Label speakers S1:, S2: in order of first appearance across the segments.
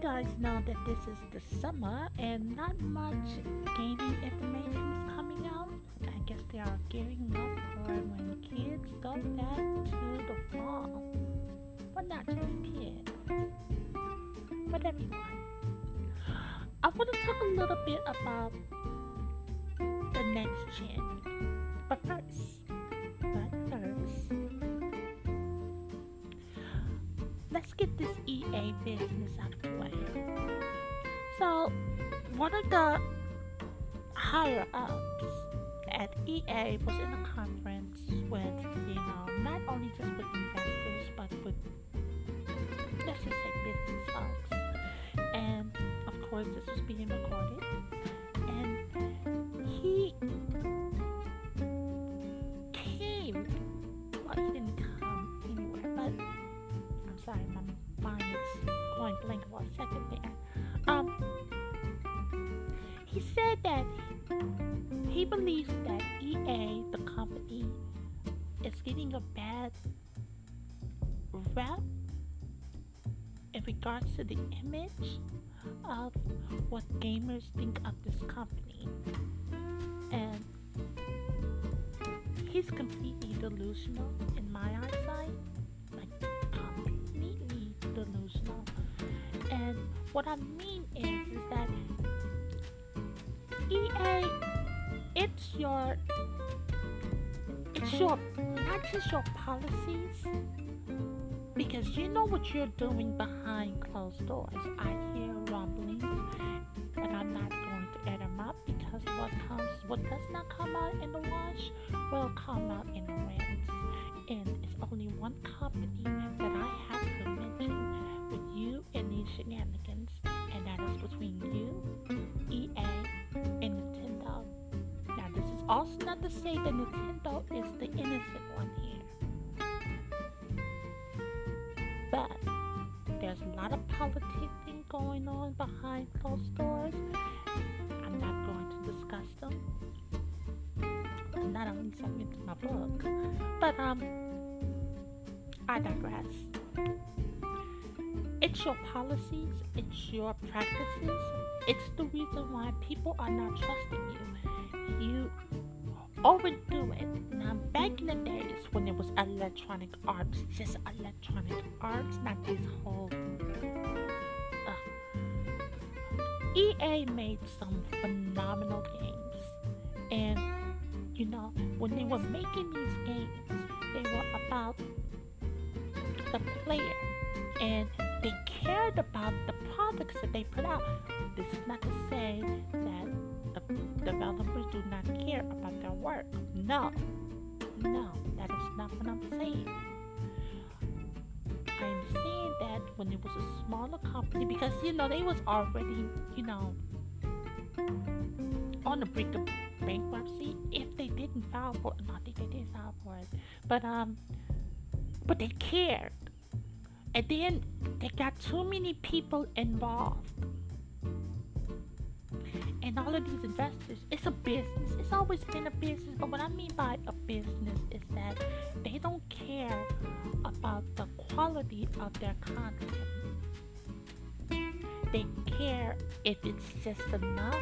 S1: guys know that this is the summer and not much gaming information is coming out. I guess they are gearing up for when kids go back to the fall. But not just kids, but everyone. I want to talk a little bit about the next gen. But first, but first, let's get this EA business out. So, one of the higher ups at EA was in a conference with, you know, not only just with investors, but with, let's just say, business folks. And of course, this was being recorded. And he came, well, he didn't come anywhere, but I'm sorry, my mind is going blank for a second there. He believes that EA, the company, is getting a bad rap in regards to the image of what gamers think of this company. And he's completely delusional in my eyesight. Like, completely delusional. And what I mean is, is that EA, your, it's your, not just your policies, because you know what you're doing behind closed doors. I hear rumblings, and I'm not going to air them up because what comes, what does not come out in the wash, will come out in the rinse. And it's only one company that I have to mention with you and these shenanigans, and that is between you, also not to say that Nintendo is the innocent one here. But there's a lot of politicking going on behind closed doors. I'm not going to discuss them. Not only something in my book, but um, I digress. It's your policies, it's your practices, it's the reason why people are not trusting you. You overdo it. Now, back in the days when it was electronic arts, just electronic arts, not this whole. Uh, EA made some phenomenal games, and you know when they were making these games, they were about the player, and they cared about the products that they put out. This is not to say that developers do not care about their work. No, no, that is not what I'm saying. I'm saying that when it was a smaller company, because you know they was already, you know, on the brink of bankruptcy. If they didn't file for it, no, I think they did file for it, but um, but they cared, and then they got too many people involved and all of these investors, it's a business. It's always been a business. But what I mean by a business is that they don't care about the quality of their content. They care if it's just enough.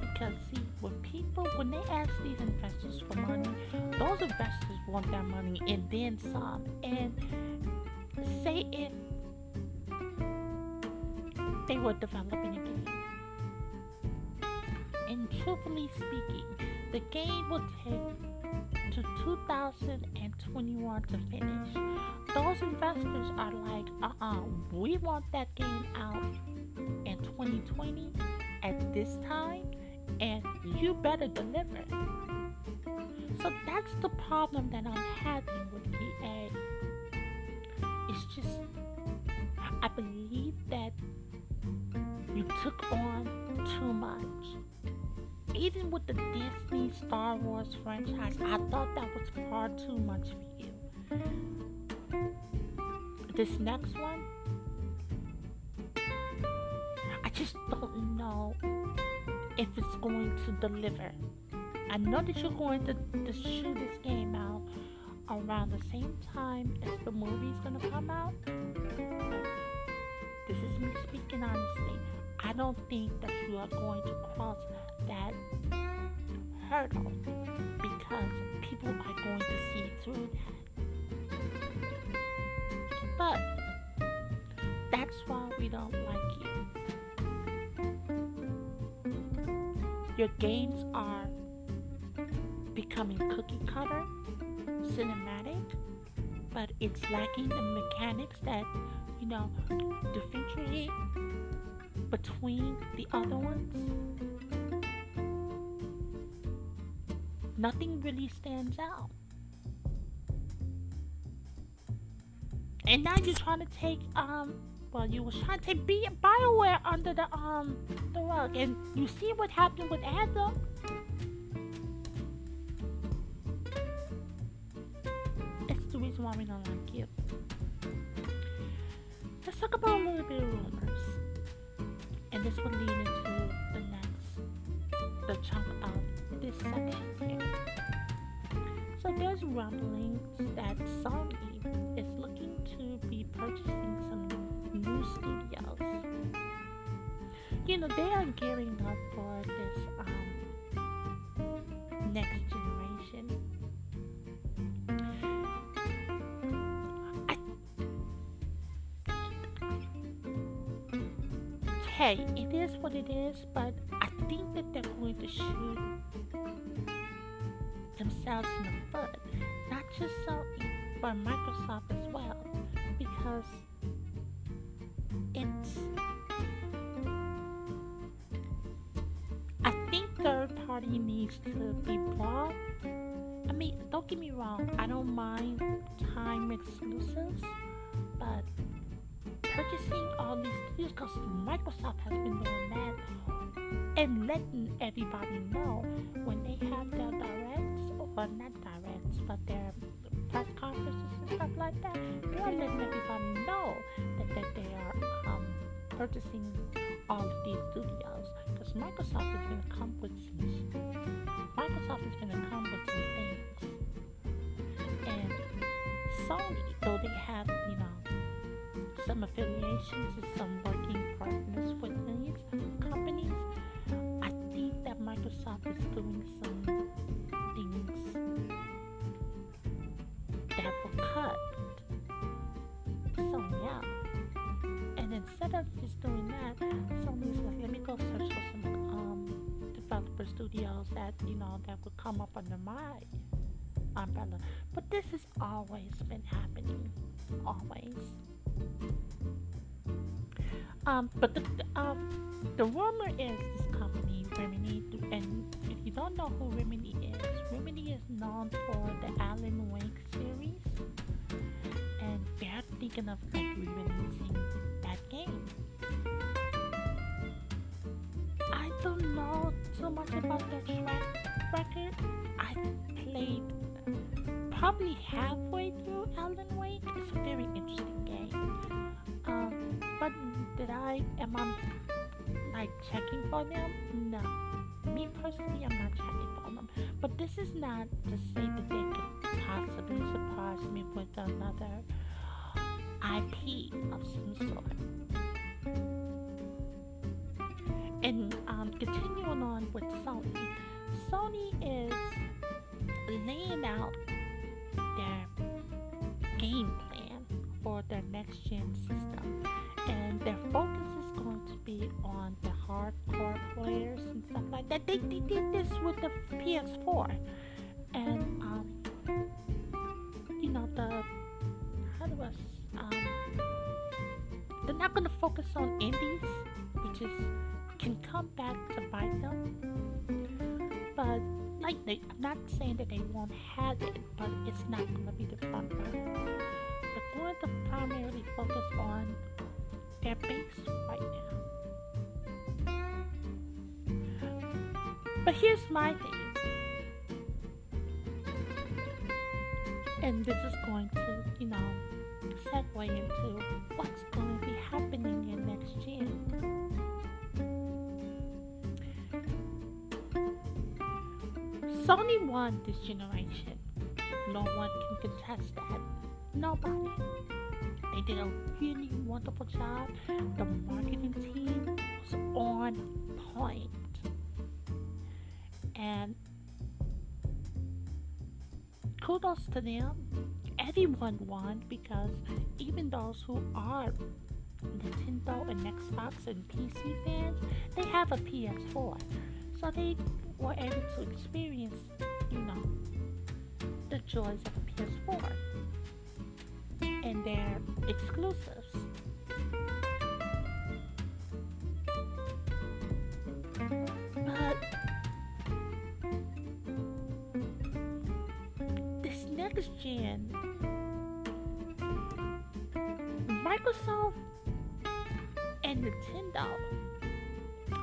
S1: Because see, when people when they ask these investors for money, those investors want their money and then some. And say if they were developing a game truthfully speaking, the game will take to 2021 to finish. Those investors are like, uh uh we want that game out in 2020 at this time, and you better deliver. So that's the problem that I'm having with EA. It's just, I believe that you took on too much even with the Disney Star Wars franchise, I thought that was far too much for you. This next one, I just don't know if it's going to deliver. I know that you're going to, to shoot this game out around the same time as the movie's gonna come out. This is me speaking honestly. I don't think that you are going to cross that hurdle because people are going to see through that. But that's why we don't like you. Your games are becoming cookie cutter, cinematic, but it's lacking the mechanics that, you know, differentiate between the other ones. Nothing really stands out. And now you're trying to take um well you was trying to take B- Bioware under the um the rug and you see what happened with Anthem. Hey, it is what it is, but I think that they're going to shoot themselves in the foot. Not just Sony, but Microsoft as well. Because it's I think third party needs to be brought. I mean, don't get me wrong, I don't mind time exclusives, but because Microsoft has been doing that and letting everybody know affiliations and some working partners with these companies, I think that Microsoft is doing some things that will cut Sony out. And instead of just doing that, Sony's like, let me go search for some um, developer studios that you know that would come up under my umbrella. But this has always been happening, always. Um, but the um, the rumor is this company Remedy, and if you don't know who Remedy is, Remedy is known for the Alan Wake series, and they're thinking of like re-releasing that game. I don't know so much about the track record. I played probably halfway through Alan Wake. It's a very interesting game. Um, but did I am I like checking for them? No. Me personally, I'm not checking for them. But this is not to say that they could possibly surprise me with another IP of some sort. And um, continuing on with Sony, Sony is laying out next gen system, and their focus is going to be on the hardcore players and stuff like that. They, they did this with the PS4, and um, you know the how do I um, they're not going to focus on indies, which is can come back to bite them. But like they, I'm not saying that they won't have it, but it's not going to be the front runner. Going to primarily focus on their base right now. But here's my thing, and this is going to, you know, segue into what's going to be happening in next gen. Sony won this generation. No one can contest that. Nobody. They did a really wonderful job. The marketing team was on point. And kudos to them. Everyone won because even those who are Nintendo and Xbox and PC fans, they have a PS4. So they were able to experience, you know, the joys of a PS4 and their exclusives. But this next gen, Microsoft and Nintendo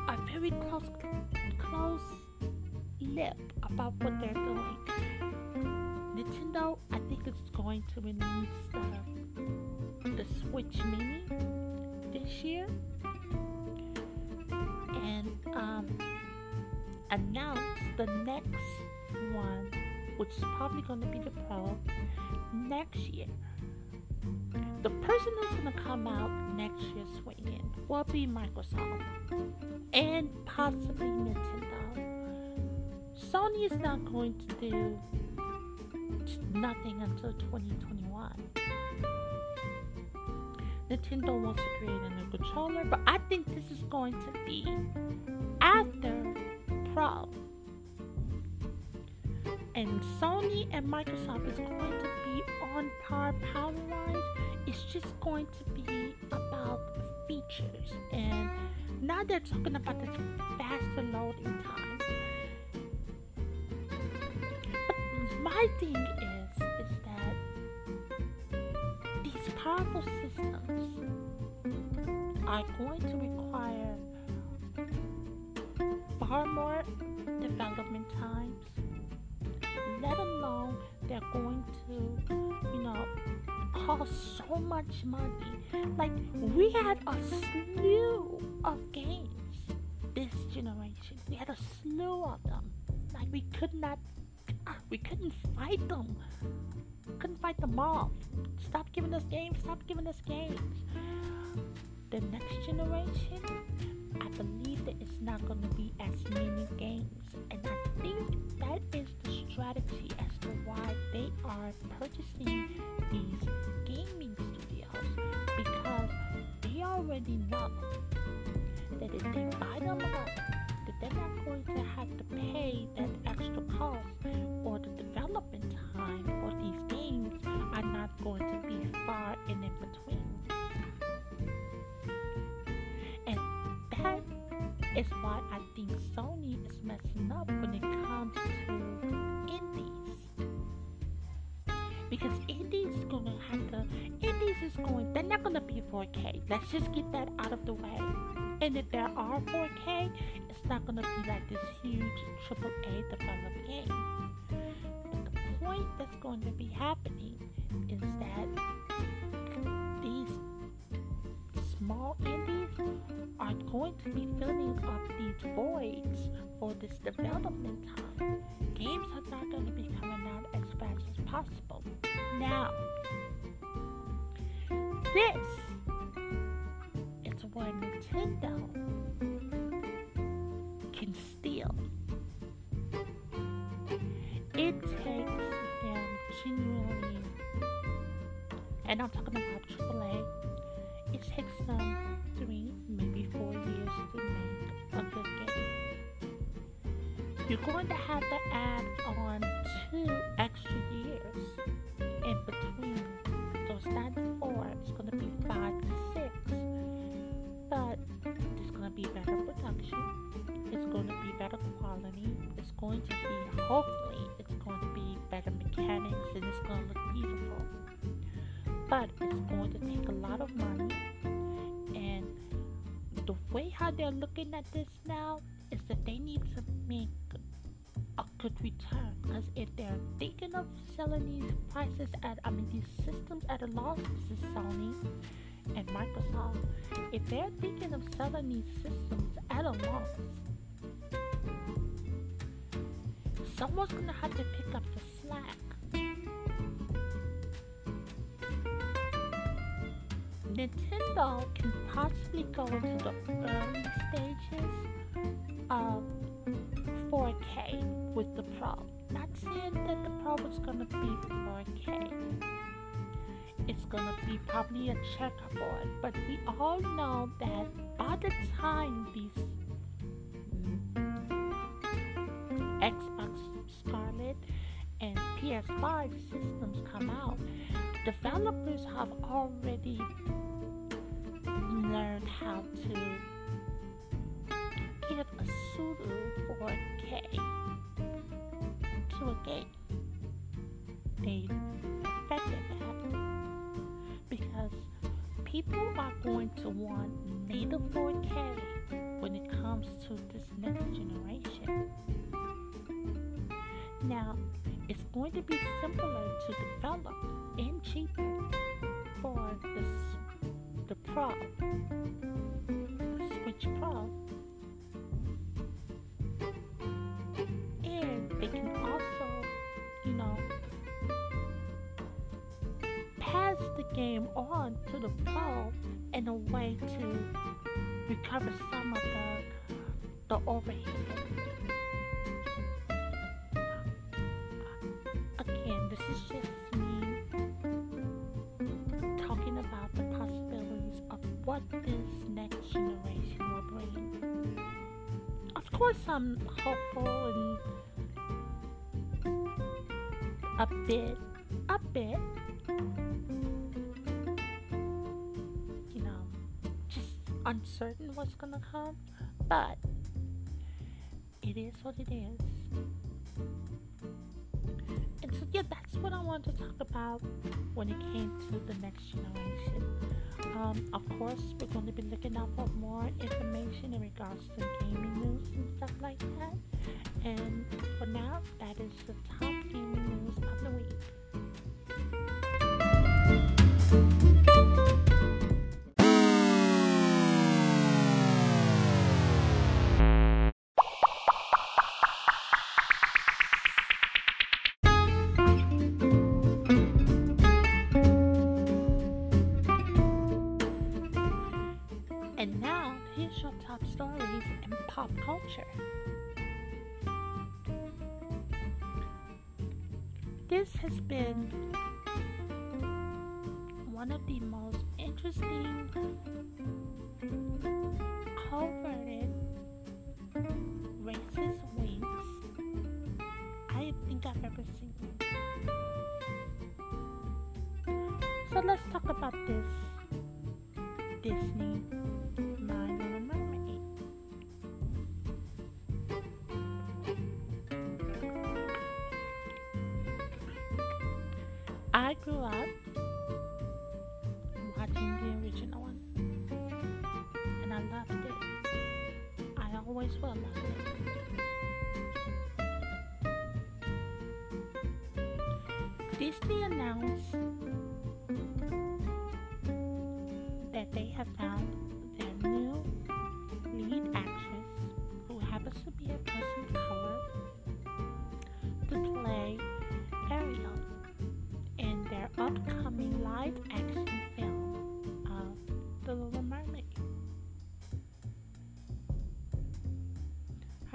S1: are very close, close lip about what they're doing. Nintendo, I think, is going to release the Mini this year and um, announce the next one, which is probably going to be the Pro, next year. The person who's going to come out next year swinging will be Microsoft and possibly Nintendo. Sony is not going to do nothing until 2021. Nintendo wants to create a new controller, but I think this is going to be after Pro. And Sony and Microsoft is going to be on par power wise. It's just going to be about features. And now they're talking about this faster loading time. But my thing is, is that these powerful systems are going to require far more development times let alone they're going to, you know, cost so much money. Like, we had a slew of games this generation. We had a slew of them. Like, we could not, we couldn't fight them. Couldn't fight them off. Stop giving us games, stop giving us games. The next generation, I believe that it's not going to be as many games. And I think that is the strategy as to why they are purchasing these gaming studios because they already know that if they buy them up, that they're not going to have to pay that extra cost or the development time for these games are not going to be far in between. Is why I think Sony is messing up when it comes to indies. Because indies gonna have to indies is going they're not gonna be 4K. Let's just get that out of the way. And if there are 4K, it's not gonna be like this huge AAA developed game. But the point that's going to be happening is that small indies are going to be filling up these voids for this development time. Games are not going to be coming out as fast as possible. Now, this is where Nintendo can steal. It takes them genuinely, and I'm talking about takes them three, maybe four years to make a good game. You're going to have to add on two extra years in between. So it's not four, it's going to be five to six. But it's going to be better production. It's going to be better quality. It's going to be, hopefully, it's going to be better mechanics and it's going to look beautiful. But it's going to take a lot of money the way how they're looking at this now is that they need to make a good return because if they're thinking of selling these prices at I mean these systems at a loss, this is Sony and Microsoft. If they're thinking of selling these systems at a loss, someone's gonna have to pick up the slack. Nintendo can possibly go into the early stages of 4K with the Pro. Not saying that the Pro is gonna be 4K. It's gonna be probably a checkerboard, but we all know that by the time these Xbox Scarlett and PS5 systems come out, developers have already learned how to give a pseudo 4K to a game. They perfected that because people are going to want native 4K when it comes to this next generation. Now, it's going to be simpler to develop and cheaper for the Pro, Switch Pro. And they can also, you know, pass the game on to the Pro in a way to recover some of the, the overhead. I'm hopeful and a bit, a bit, you know, just uncertain what's gonna come, but it is what it is. And so, yeah, that's what I wanted to talk about when it came to the next generation. Um, of course, we're going to be looking out for more information in regards to gaming news and stuff like that. And for now, that is the top gaming news of the week. Let's talk about this Disney My Little Mermaid. I grew up watching the original one, and I loved it. I always will love it. Disney announced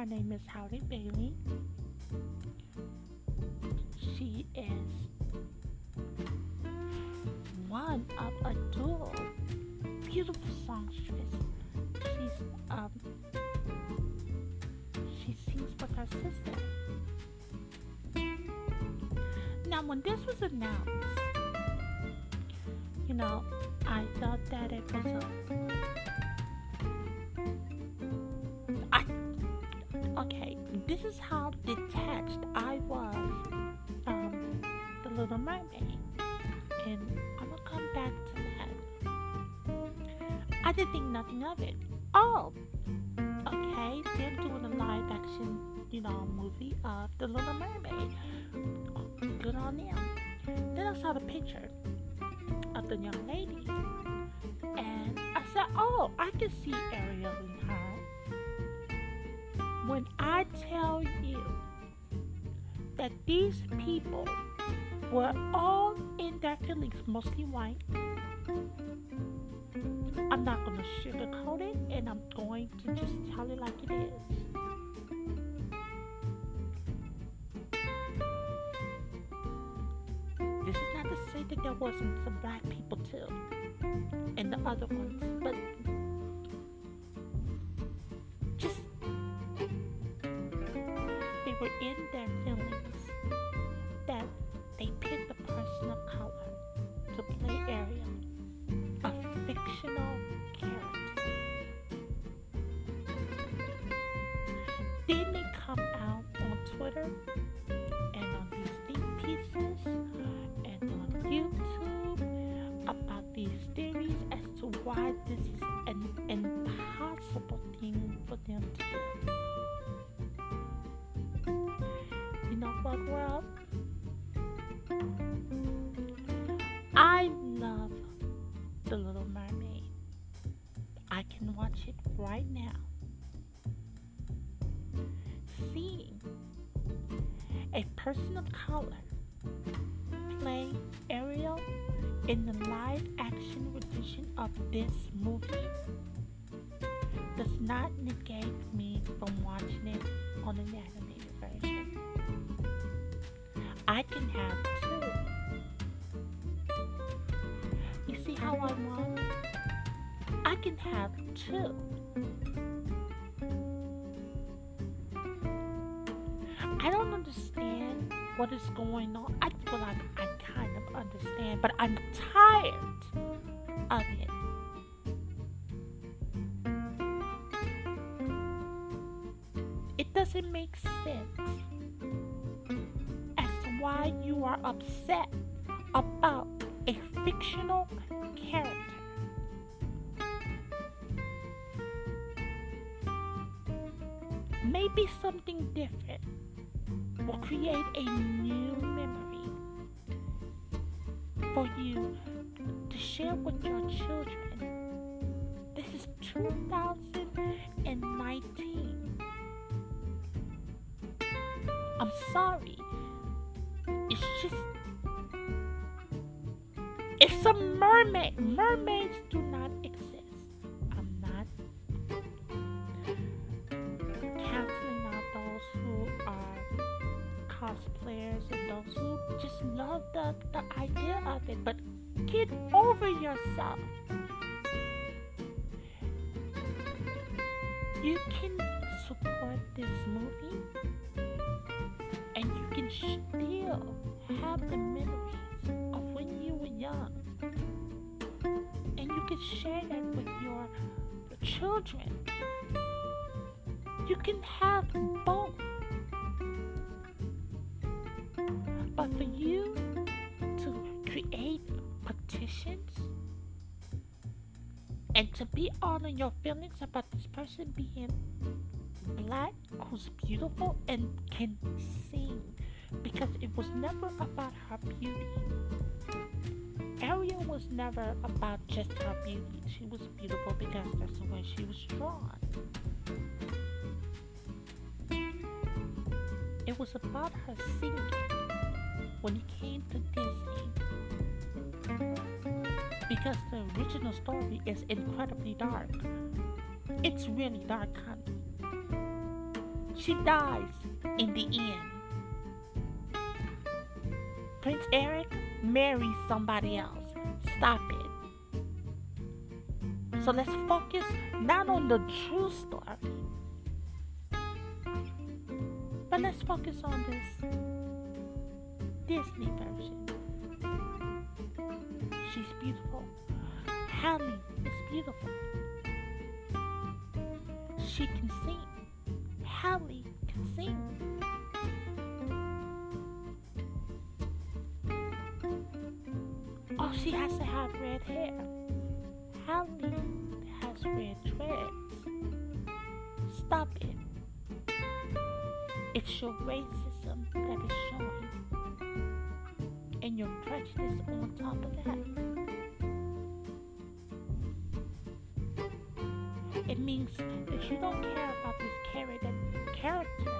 S1: Her name is Halle Bailey. She is one of a duo beautiful songstress. She's um she sings with her sister. Now when this was announced, you know, I thought that it was a this is how detached I was from the Little Mermaid. And I'm gonna come back to that. I didn't think nothing of it. Oh, okay, they're doing a live action, you know, movie of The Little Mermaid. Good on them. Then I saw the picture of the young lady, and I said, "Oh, I can see Ariel tell you that these people were all in their feelings, mostly white, I'm not going to sugarcoat it and I'm going to just tell it like it is. This is not to say that there wasn't some black people too and the other ones, but were in their feelings of this movie does not negate me from watching it on an animated version. I can have two. You see how I want? I can have two. I don't understand what is going on. I well, I, I kind of understand, but I'm tired cosplayers and those who just love the, the idea of it. But get over yourself. You can support this movie and you can still have the memories of when you were young. And you can share that with your children. You can have both. You to create petitions and to be all in your feelings about this person being black, who's beautiful and can sing, because it was never about her beauty. Ariel was never about just her beauty. She was beautiful because that's the way she was drawn. It was about her singing when it came to Disney. Because the original story is incredibly dark. It's really dark, honey. She dies in the end. Prince Eric marries somebody else. Stop it. So let's focus not on the true story, but let's focus on this Disney version. She's beautiful. Halle is beautiful. She can sing. Halle can sing. Oh, she has to have red hair. Halle has red dreads. Stop it. It's your racism that is showing and your prejudice on top of that. It means that you don't care about this character, character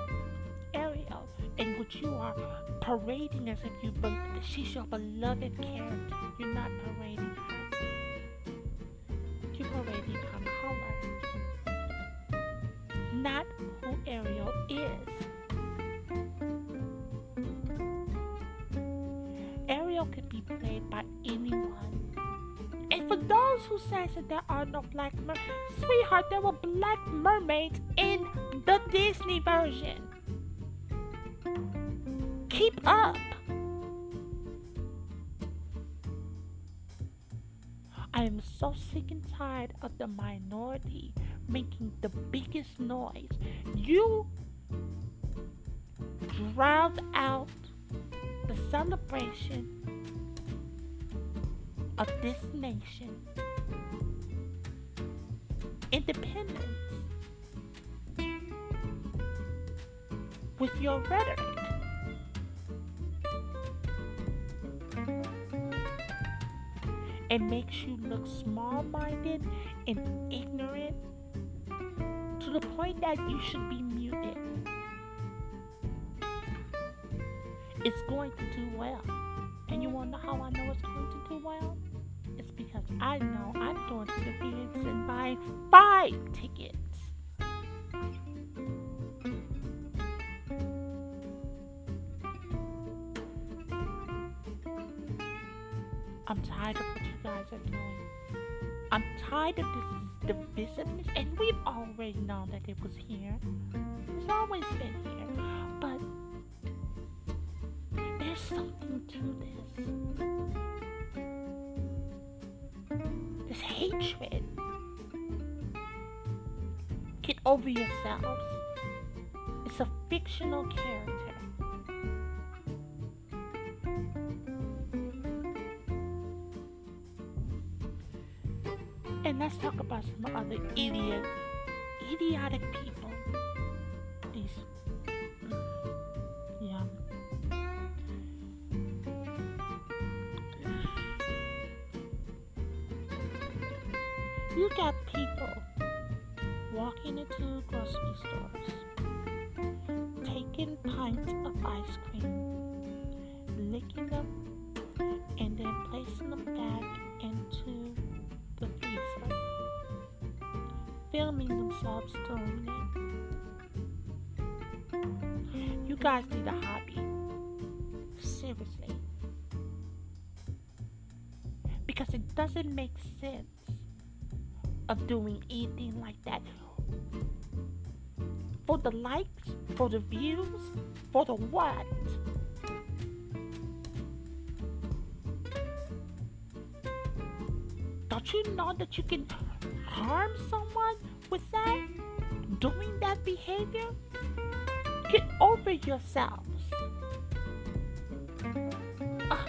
S1: Ariel, in which you are parading as if you be- she's your beloved character. You're not parading her. You're parading her color, not who Ariel is. Those who says that there are no black mermaids, sweetheart, there were black mermaids in the Disney version. Keep up. I am so sick and tired of the minority making the biggest noise. You drowned out the celebration of this nation. Independence with your rhetoric. It makes you look small minded and ignorant to the point that you should be muted. It's going to do well. And you want to know how I know it's going to do well? It's because I know I'm going to the theaters and buying five tickets. I'm tired of what you guys are doing. I'm tired of this divisiveness, and we've already known that it was here. It's always been here. But there's something to this. This hatred. Get over yourselves. It's a fictional character. And let's talk about some other idiot, idiotic people. You got people walking into grocery stores, taking pints of ice cream, licking them, and then placing them back into the freezer, filming themselves doing it. You guys need a hobby. Seriously. Because it doesn't make sense of doing anything like that. For the likes, for the views, for the what? Don't you know that you can harm someone with that? Doing that behavior? Get over yourselves. Ah.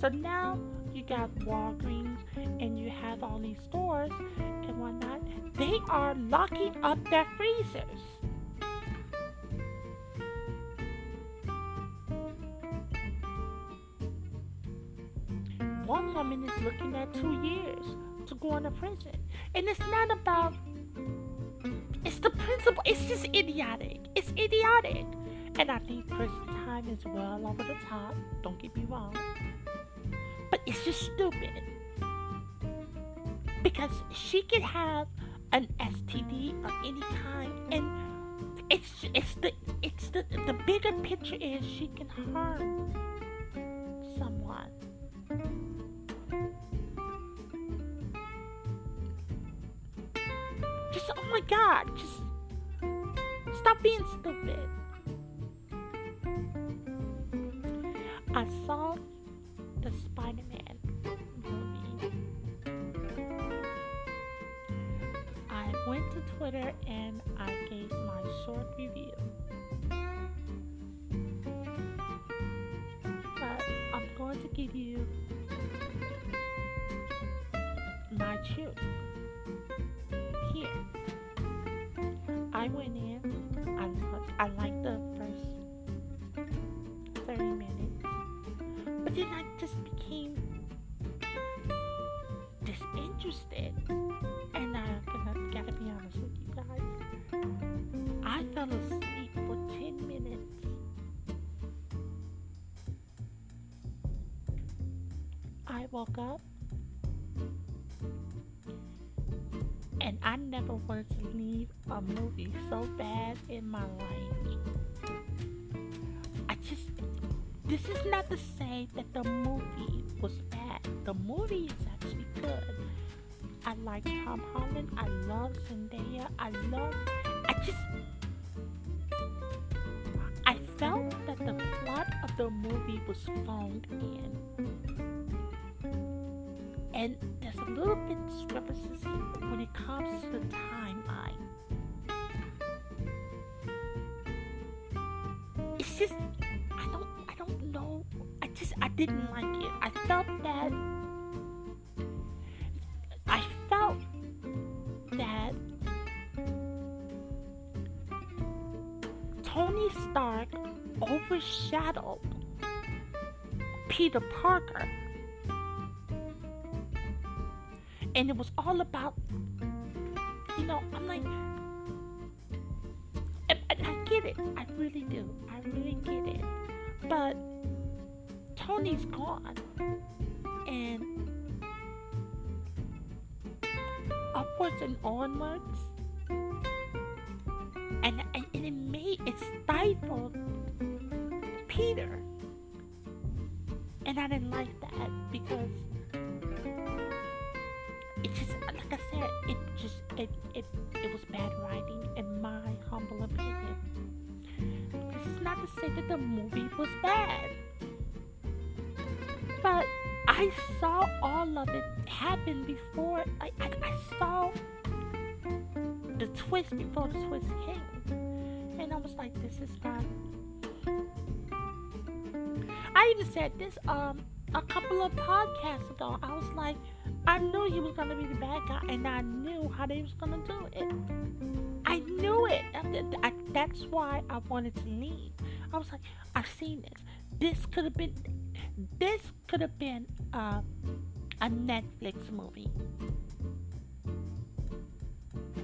S1: So now you got Walgreens and you have all these stores and whatnot. They are locking up their freezers. One woman is looking at two years to go into prison. And it's not about, it's the principle. It's just idiotic. It's idiotic. And I think prison time is well over the top. Don't get me wrong. But it's just stupid. Because she could have an STD of any kind and it's it's the it's the the bigger picture is she can harm I went in, I looked, I liked the first 30 minutes. But then I just became disinterested. And I gotta, gotta be honest with you guys. I fell asleep for 10 minutes. I woke up movie so bad in my life. I just, this is not to say that the movie was bad. The movie is actually good. I like Tom Holland. I love Zendaya. I love, I just, I felt that the plot of the movie was felt that I felt that Tony Stark overshadowed Peter Parker. And it was all about, you know, I'm like, I get it. I really do. I really get it. But Tony's gone. And upwards and onwards. And, and, it made it stifled Peter. And I didn't like that because it just like I said, it just it it, it was bad writing in my humble opinion. This is not to say that the movie was bad. But I saw all of it happen before I, I, I saw the twist before the twist came. And I was like, this is not I even said this um a couple of podcasts ago. I was like, I knew he was gonna be the bad guy, and I knew how they was gonna do it. I knew it. That's why I wanted to leave. I was like, I've seen this. This could have been. This could have been uh, a Netflix movie.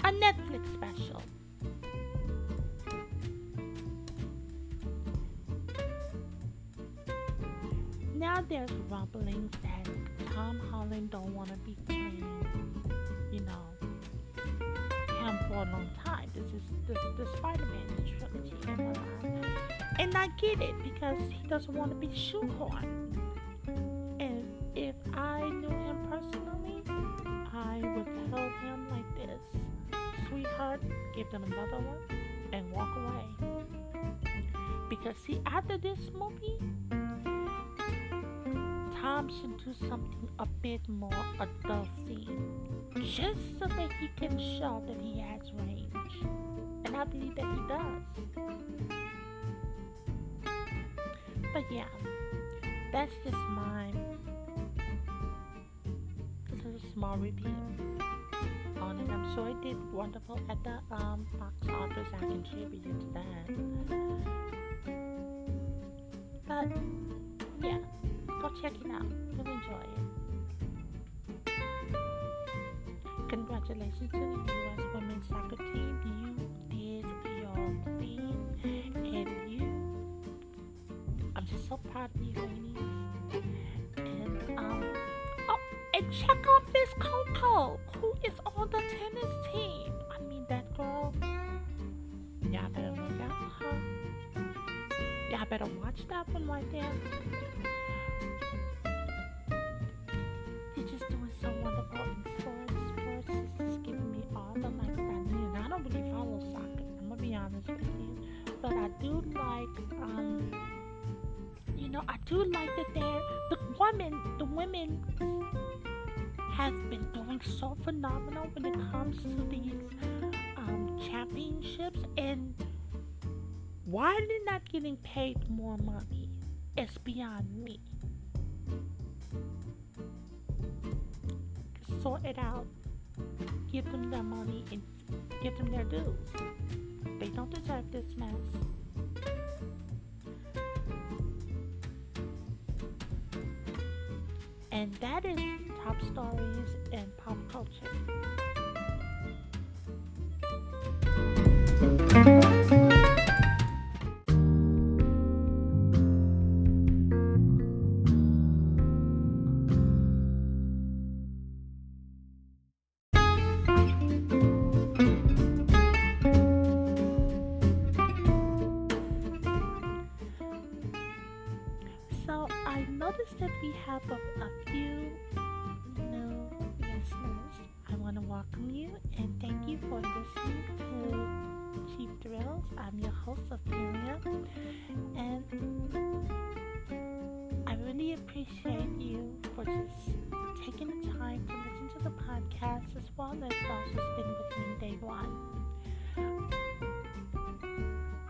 S1: A Netflix special. now there's rumblings that Tom Holland don't want to be playing, you know, him for a long time. This is the, the Spider-Man trilogy And I get it because he doesn't want to be shoehorned. And if I knew him personally, I would tell him like this, sweetheart, give them another one and walk away. Because see, after this movie, Tom should do something a bit more adulty, just so that he can show that he has range. And I believe that he does. But yeah, that's just my little small review on it. I'm sure it did wonderful at the um, box office. I contributed to that. But yeah. Go check it out. You'll enjoy it. Congratulations to the U.S. Women's Soccer Team. You did your thing. So proud of you, ladies. And, um, oh, and check out Miss Coco, who is on the tennis team. I mean, that girl, y'all better look out for her. Y'all better watch that one right there. They're just doing so wonderful and sports. Sports is just giving me all the likes I need. I don't really follow soccer, I'm gonna be honest with you. But I do like, um, you know, I do like that they're the women, the women have been doing so phenomenal when it comes to these um, championships, and why are they're not getting paid more money It's beyond me. Sort it out, give them their money, and give them their dues. They don't deserve this mess. And that is top stories and pop culture. I'm your host, Ophelia, and I really appreciate you for just taking the time to listen to the podcast as well as who's been with me day one.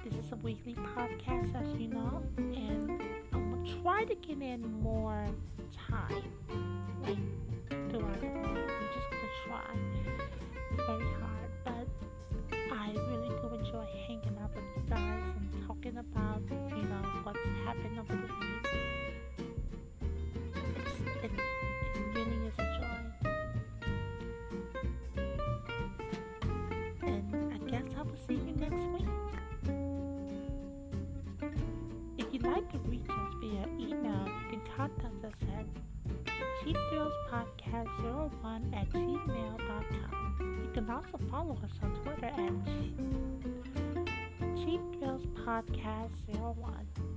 S1: This is a weekly podcast, as you know, and I'm going to try to get in more time like throughout the. I'm just gonna try. It's very hard, like to reach us via email, you can contact us at cheapthrillspodcast01 at gmail.com. You can also follow us on Twitter at cheapthrillspodcast01.